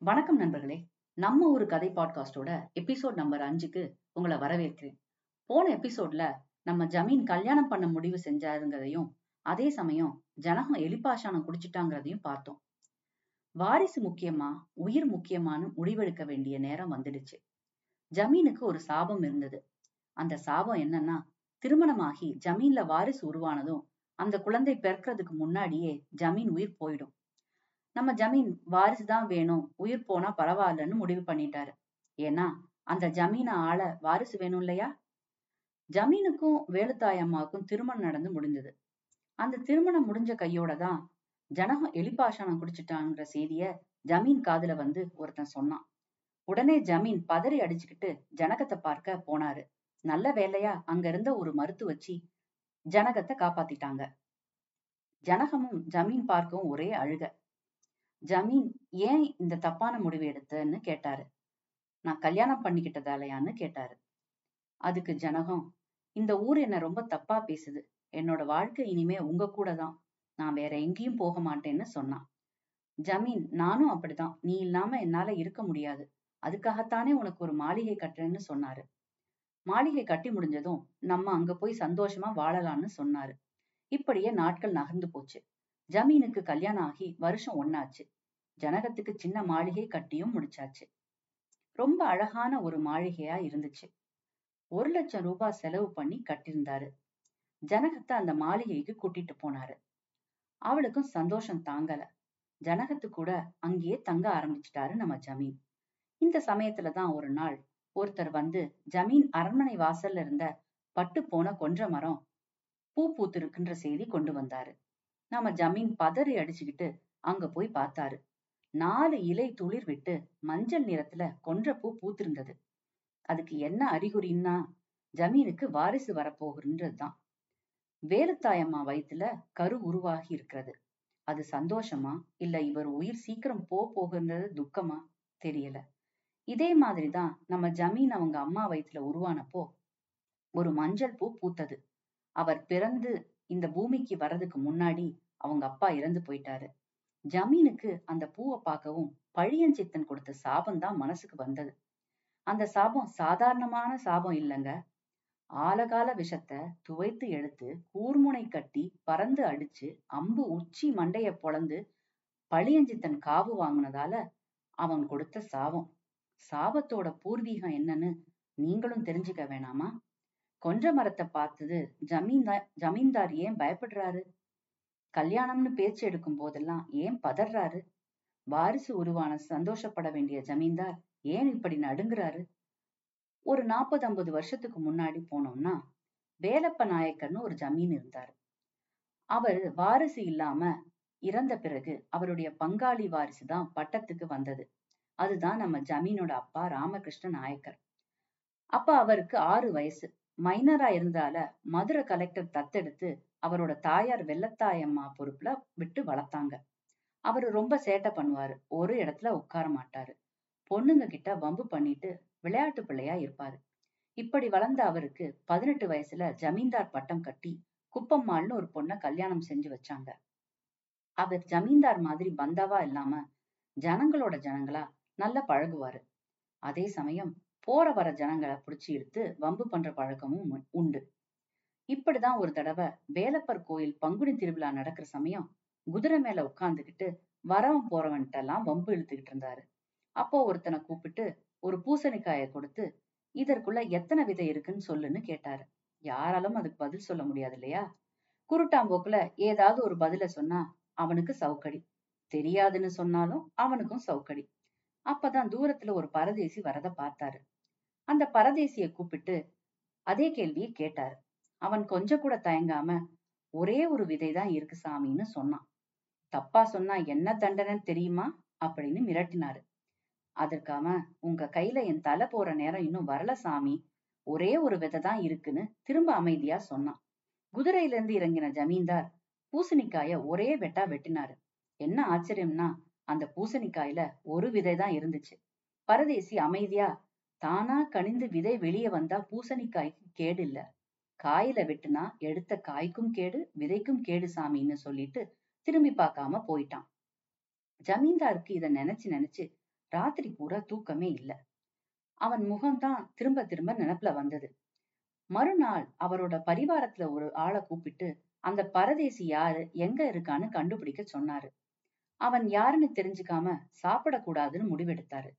வணக்கம் நண்பர்களே. நம்ம ஒரு கதை பாட்காஸ்டோட எபிசோட் நம்பர் அஞ்சுக்கு உங்களை வரவேற்கிறேன். போன எபிசோட்ல நம்ம ஜமீன் கல்யாணம் பண்ண முடிவு செஞ்சாருங்கிறதையும் அதே சமயம் ஜனகம் எலிப்பாஷானம் குடிச்சிட்டாங்கிறதையும் பார்த்தோம். வாரிசு முக்கியமா உயிர் முக்கியமானு முடிவெடுக்க வேண்டிய நேரம் வந்துடுச்சு. ஜமீனுக்கு ஒரு சாபம் இருந்தது. அந்த சாபம் என்னன்னா திருமணமாகி ஜமீன்ல வாரிசு உருவானதும் அந்த குழந்தை பிறக்கிறதுக்கு முன்னாடியே ஜமீன் உயிர் போயிடும். நம்ம ஜமீன் வாரிசு தான் வேணும். உயிர் போனா பரவாயில்லன்னு முடிவு பண்ணிட்டாரு. ஏன்னா அந்த ஜமீனை ஆள வாரிசு வேணும் இல்லையா? ஜமீனுக்கும் வேலுத்தாயம்மாவுக்கும் திருமணம் நடந்து முடிஞ்சது அந்த திருமணம் முடிஞ்ச கையோட தான் ஜனகம் எலிப்பாஷானம் குடிச்சிட்டாங்கிற செய்திய ஜமீன் காதுல வந்து ஒருத்தன் சொன்னான். உடனே ஜமீன் பதறி அடிச்சுக்கிட்டு ஜனகத்தை பார்க்க போனாரு. நல்ல வேலையா அங்க இருந்த ஒரு மருத்து வச்சு ஜனகத்தை காப்பாத்திட்டாங்க. ஜனகமும் ஜமீன் பார்க்கவும் ஒரே அழுக. ஜமீன் ஏன் இந்த தப்பான முடிவு எடுத்தன்னு கேட்டாரு. நான் கல்யாணம் பண்ணிக்கிட்டதாலயான்னு கேட்டாரு. அதுக்கு ஜனகம் இந்த ஊர் என்ன ரொம்ப தப்பா பேசுது. என்னோட வாழ்க்கை இனிமே உங்க கூட தான். நான் வேற எங்கேயும் போக மாட்டேன்னு சொன்னான். ஜமீன் நானும் அப்படிதான். நீ இல்லாம என்னால இருக்க முடியாது. அதுக்காகத்தானே உனக்கு ஒரு மாளிகை கட்டுறேன்னு சொன்னாரு. மாளிகை கட்டி முடிஞ்சதும் நம்ம அங்க போய் சந்தோஷமா வாழலாம்னு சொன்னாரு. இப்படியே நாட்கள் நகர்ந்து போச்சு. ஜமீனுக்கு கல்யாணம் ஆகி வருஷம் ஒன்னாச்சு ஜனகத்துக்கு சின்ன மாளிகை கட்டியும் முடிச்சாச்சு. ரொம்ப அழகான ஒரு மாளிகையா இருந்துச்சு. ஒரு லட்சம் ரூபாய் செலவு பண்ணி கட்டியிருந்தாரு. ஜனகத்தை அந்த மாளிகைக்கு கூட்டிட்டு போனாரு. அவளுக்கும் சந்தோஷம் தாங்கல. ஜனகத்து கூட அங்கேயே தங்க ஆரம்பிச்சிட்டாரு நம்ம ஜமீன். இந்த சமயத்துலதான் ஒரு நாள் ஒருத்தர் வந்து ஜமீன் அரண்மனை வாசல்ல இருந்த பட்டு போன கொன்ற மரம் பூ பூத்திருக்குன்ற செய்தி கொண்டு வந்தாரு. நம்ம ஜமீன் பதறி அடிச்சுக்கிட்டு அங்க போய் பார்த்தாரு. நாலு இலை துளிர் விட்டு மஞ்சள் நிறத்துல கொன்ற பூ பூத்திருந்தது. அதுக்கு என்ன அறிகுறின்னா ஜமீனுக்கு வாரிசு வரப்போகுன்றதுதான் வேலுத்தாயம்மா வயித்துல கரு உருவாகி இருக்கிறது. அது சந்தோஷமா இல்ல இவர் உயிர் சீக்கிரம் போ போகுன்றது துக்கமா? தெரியல. இதே மாதிரிதான் நம்ம ஜமீன் அவங்க அம்மா வயித்துல உருவானப்போ ஒரு மஞ்சள் பூ பூத்தது. அவர் பிறந்து இந்த பூமிக்கு வர்றதுக்கு முன்னாடி அவங்க அப்பா இறந்து போயிட்டாரு. ஜமீனுக்கு அந்த பூவை பார்க்கவும் பழியஞ்சித்தன் கொடுத்த சாபம் தான் மனசுக்கு வந்தது. அந்த சாபம் சாதாரணமான சாபம் இல்லைங்க. ஆலகால விஷத்தை துவைத்து எடுத்து கூர்முனை கட்டி பறந்து அடிச்சு அம்பு உச்சி மண்டைய பொழந்து பழியஞ்சித்தன் காவு வாங்கினதால அவன் கொடுத்த சாபம். சாபத்தோட பூர்வீகம் என்னன்னு நீங்களும் தெரிஞ்சுக்க வேணாமா? கொஞ்ச மரத்தை பார்த்தது ஜமீன்தார் ஜமீன்தார் ஏன் பயப்படுறாரு? கல்யாணம்னு பேச்சு எடுக்கும் போதெல்லாம் ஏன் பதறாரு? வாரிசு உருவான சந்தோஷப்பட வேண்டிய ஜமீன்தார் ஏன் இப்படி நடுங்குறாரு? ஒரு நாற்பது ஐம்பது வருஷத்துக்கு முன்னாடி போனோம்னா வேலப்ப நாயக்கர்னு ஒரு ஜமீன் இருந்தாரு. அவர் வாரிசு இல்லாம இறந்த பிறகு அவருடைய பங்காளி வாரிசு தான் பட்டத்துக்கு வந்தது. அதுதான் நம்ம ஜமீனோட அப்பா ராமகிருஷ்ண நாயக்கர். அப்ப அவருக்கு ஆறு வயசு. மைனரா இருந்தால மதுரை கலெக்டர் தத்தெடுத்து அவரோட தாயார் வெள்ளத்தாயம்மா பொறுப்புல விட்டு வளர்த்தாங்க. அவரு ரொம்ப சேட்டை பண்ணுவாரு. ஒரு இடத்துல உட்கார மாட்டாரு. பொண்ணுங்க கிட்ட வம்பு பண்ணிட்டு விளையாட்டு பிள்ளையா இருப்பாரு. இப்படி வளர்ந்த அவருக்கு பதினெட்டு வயசுல ஜமீன்தார் பட்டம் கட்டி குப்பம்மாள்னு ஒரு பொண்ண கல்யாணம் செஞ்சு வச்சாங்க. அவர் ஜமீன்தார் மாதிரி பந்தாவா இல்லாம ஜனங்களோட ஜனங்களா நல்லா பழகுவாரு. அதே சமயம் போற வர ஜனங்களை புடிச்சு இழுத்து வம்பு பண்ற பழக்கமும் உண்டு. இப்படிதான் ஒரு தடவை வேலப்பர் கோயில் பங்குனி திருவிழா நடக்கிற சமயம் குதிரை மேல உட்கார்ந்துகிட்டு வரவன் போறவன்கிட்ட எல்லாம் வம்பு இழுத்துக்கிட்டு இருந்தாரு. அப்போ ஒருத்தனை கூப்பிட்டு ஒரு பூசணிக்காய கொடுத்து இதற்குள்ள எத்தனை விதை இருக்குன்னு சொல்லுன்னு கேட்டாரு. யாராலும் அதுக்கு பதில் சொல்ல முடியாது இல்லையா? குருட்டாம்போக்குல ஏதாவது ஒரு பதில சொன்னா அவனுக்கு சவுக்கடி. தெரியாதுன்னு சொன்னாலும் அவனுக்கும் சவுக்கடி. அப்பதான் தூரத்துல ஒரு பரதேசி வரத பார்த்தாரு. அந்த பரதேசிய கூப்பிட்டு அதே கேள்வியை கேட்டாரு. அவன் கொஞ்சம் கூட தயங்காம ஒரே ஒரு விதைதான் இருக்கு சாமின்னு சொன்னான். தப்பா சொன்னா என்ன தண்டனைன்னு தெரியுமா? அப்படின்னு மிரட்டினாரு. அதற்கு அவன் உங்க கையில என் தலை போற நேரம் இன்னும் வரல சாமி. ஒரே ஒரு விதை தான் இருக்குன்னு திரும்ப அமைதியா சொன்னான். குதிரையில இருந்து இறங்கின ஜமீன்தார் பூசணிக்காய ஒரே வெட்டா வெட்டினாரு. என்ன ஆச்சரியம்னா அந்த பூசணிக்காயில ஒரு விதை தான் இருந்துச்சு. பரதேசி அமைதியா தானா கனிந்து விதை வெளியே வந்தா பூசணிக்காய்க்கு கேடு இல்ல காயில வெட்டுனா எடுத்த காய்க்கும் கேடு விதைக்கும் கேடு சாமின்னு சொல்லிட்டு திரும்பி பார்க்காம போயிட்டான். ஜமீன்தாருக்கு இத நினைச்சு நினைச்சு ராத்திரி பூரா தூக்கமே இல்ல. அவன் முகம்தான் திரும்ப திரும்ப நினப்புல வந்தது. மறுநாள் அவரோட பரிவாரத்துல ஒரு ஆளை கூப்பிட்டு அந்த பரதேசி யாரு எங்க இருக்கான்னு கண்டுபிடிக்க சொன்னாரு. அவன் யாருன்னு தெரிஞ்சுக்காம சாப்பிடக்கூடாதுன்னு முடிவெடுத்தாரு.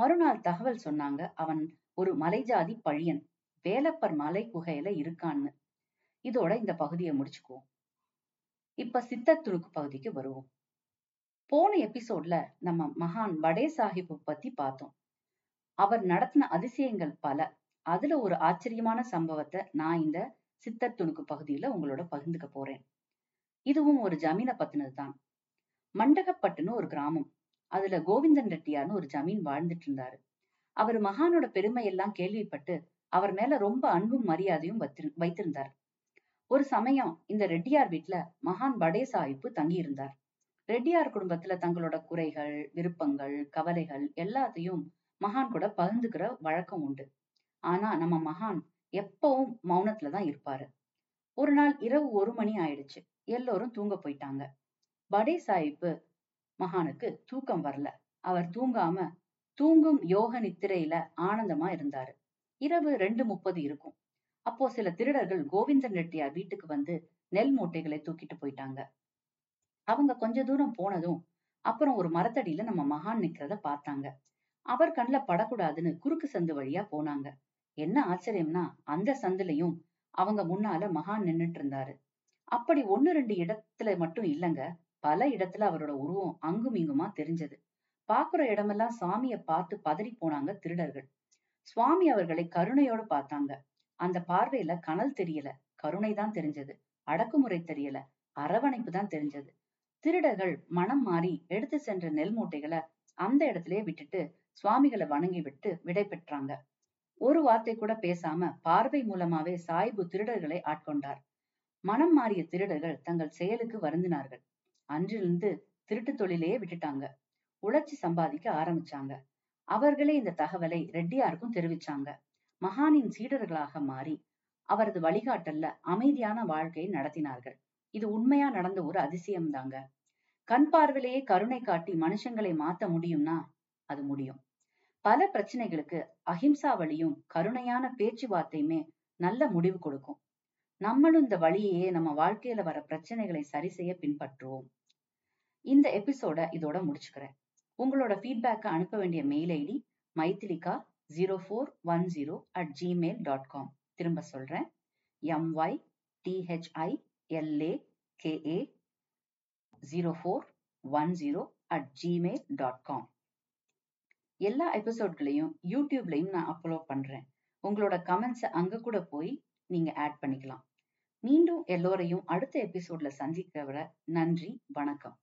மறுநாள் தகவல் சொன்னாங்க அவன் ஒரு மலைஜாதி பழியன். வேலப்பர் மலை குகையில இருக்கான்னு. இதோட இந்த பகுதியை முடிச்சுக்குவோம் இப்ப சித்தத்துணுக்கு பகுதிக்கு வருவோம். போன எபிசோட்ல நம்ம மகான் வடே சாஹிப் பத்தி பார்த்தோம். அவர் நடத்தின அதிசயங்கள் பல. அதுல ஒரு ஆச்சரியமான சம்பவத்தை நான் இந்த சித்தத்துணுக்கு பகுதியில உங்களோட பகிர்ந்துக்க போறேன். இதுவும் ஒரு ஜமீனை பத்தினது தான் மண்டகப்பட்டுன்னு ஒரு கிராமம். அதுல கோவிந்தன் ரெட்டியார்னு ஒரு ஜமீன் வாழ்ந்துட்டு இருந்தாரு. அவர் மகானோட பெருமை எல்லாம் கேள்விப்பட்டு அவர் மேல ரொம்ப அன்பும் மரியாதையும் வைத்திருந்தார். ஒரு சமயம் இந்த ரெட்டியார் வீட்டுல மகான் வடே சாஹிப்பு தங்கியிருந்தார். ரெட்டியார் குடும்பத்துல தங்களோட குறைகள் விருப்பங்கள் கவலைகள் எல்லாத்தையும் மகான் கூட பகிர்ந்துக்கிற வழக்கம் உண்டு. ஆனா நம்ம மகான் எப்பவும் மௌனத்துலதான் இருப்பாரு. ஒரு நாள் இரவு ஒரு மணி ஆயிடுச்சு. எல்லோரும் தூங்க போயிட்டாங்க. படே சாஹிப்பு மகானுக்கு தூக்கம் வரல. அவர் தூங்காம தூங்கும் யோக நித்திரையில ஆனந்தமா இருந்தாரு. இரவு ரெண்டு முப்பது இருக்கும். அப்போ சில திருடர்கள் கோவிந்தன் ரெட்டியார் வீட்டுக்கு வந்து நெல் மூட்டைகளை தூக்கிட்டு போயிட்டாங்க. அவங்க கொஞ்ச தூரம் போனதும் அப்புறம் ஒரு மரத்தடியில நம்ம மகான் நிக்கிறத பார்த்தாங்க. அவர் கண்ணுல படக்கூடாதுன்னு குறுக்கு சந்து வழியா போனாங்க. என்ன ஆச்சரியம்னா அந்த சந்துலையும் அவங்க முன்னால மகான் நின்னுட்டு இருந்தாரு. அப்படி ஒன்னு ரெண்டு இடத்துல மட்டும் இல்லங்க பல இடத்துல அவரோட உருவம் அங்கும் இங்குமா தெரிஞ்சது. பாக்குற இடமெல்லாம் சாமிய பார்த்து பதறி போனாங்க திருடர்கள். சுவாமி அவர்களை கருணையோடு பார்த்தாங்க. அந்த பார்வையில கனல் தெரியல கருணை தான் தெரிஞ்சது. அடக்குமுறை தெரியல அரவணைப்பு தான் தெரிஞ்சது. திருடர்கள் மனம் மாறி எடுத்து சென்ற நெல் மூட்டைகளை அந்த இடத்திலேயே விட்டுட்டு சுவாமிகளை வணங்கி விட்டு விடை பெற்றாங்க. ஒரு வார்த்தை கூட பேசாம பார்வை மூலமாவே சாய்பு திருடர்களை ஆட்கொண்டார். மனம் மாறிய திருடர்கள் தங்கள் செயலுக்கு வருந்தினார்கள். அன்றிலிருந்து திருட்டு தொழிலையே விட்டுட்டாங்க. உழைச்சி சம்பாதிக்க ஆரம்பிச்சாங்க. அவர்களே இந்த தகவலை ரெட்டியாருக்கும் தெரிவிச்சாங்க. மகானின் சீடர்களாக மாறி அவரது வழிகாட்டல்ல அமைதியான வாழ்க்கையை நடத்தினார்கள். இது உண்மையா நடந்த ஒரு அதிசயம் தாங்க கண் பார்வையிலேயே கருணை காட்டி மனுஷங்களை மாத்த முடியும்னா அது முடியும். பல பிரச்சனைகளுக்கு அஹிம்சா வழியும் கருணையான பேச்சுவார்த்தையுமே நல்ல முடிவு கொடுக்கும். நம்மளும் இந்த வழியையே நம்ம வாழ்க்கையில வர பிரச்சனைகளை சரி செய்ய பின்பற்றுவோம். இந்த எபிசோட இதோட முடிச்சுக்கிறேன். உங்களோட ஃபீட்பேக்கை அனுப்ப வேண்டிய mail ID Maithilika zero four one zero at Gmail dot com திரும்ப சொல்றேன். M Y D H I L A K A zero four one zero at Gmail dot com எல்லா எபிசோட்களையும் யூடியூப்லையும் நான் அப்லோட் பண்றேன். உங்களோட கமெண்ட்ஸை அங்க கூட போய் நீங்க ஆட் பண்ணிக்கலாம். மீண்டும் எல்லோரையும் அடுத்த எபிசோட்ல சந்திக்கிறவரை நன்றி வணக்கம்.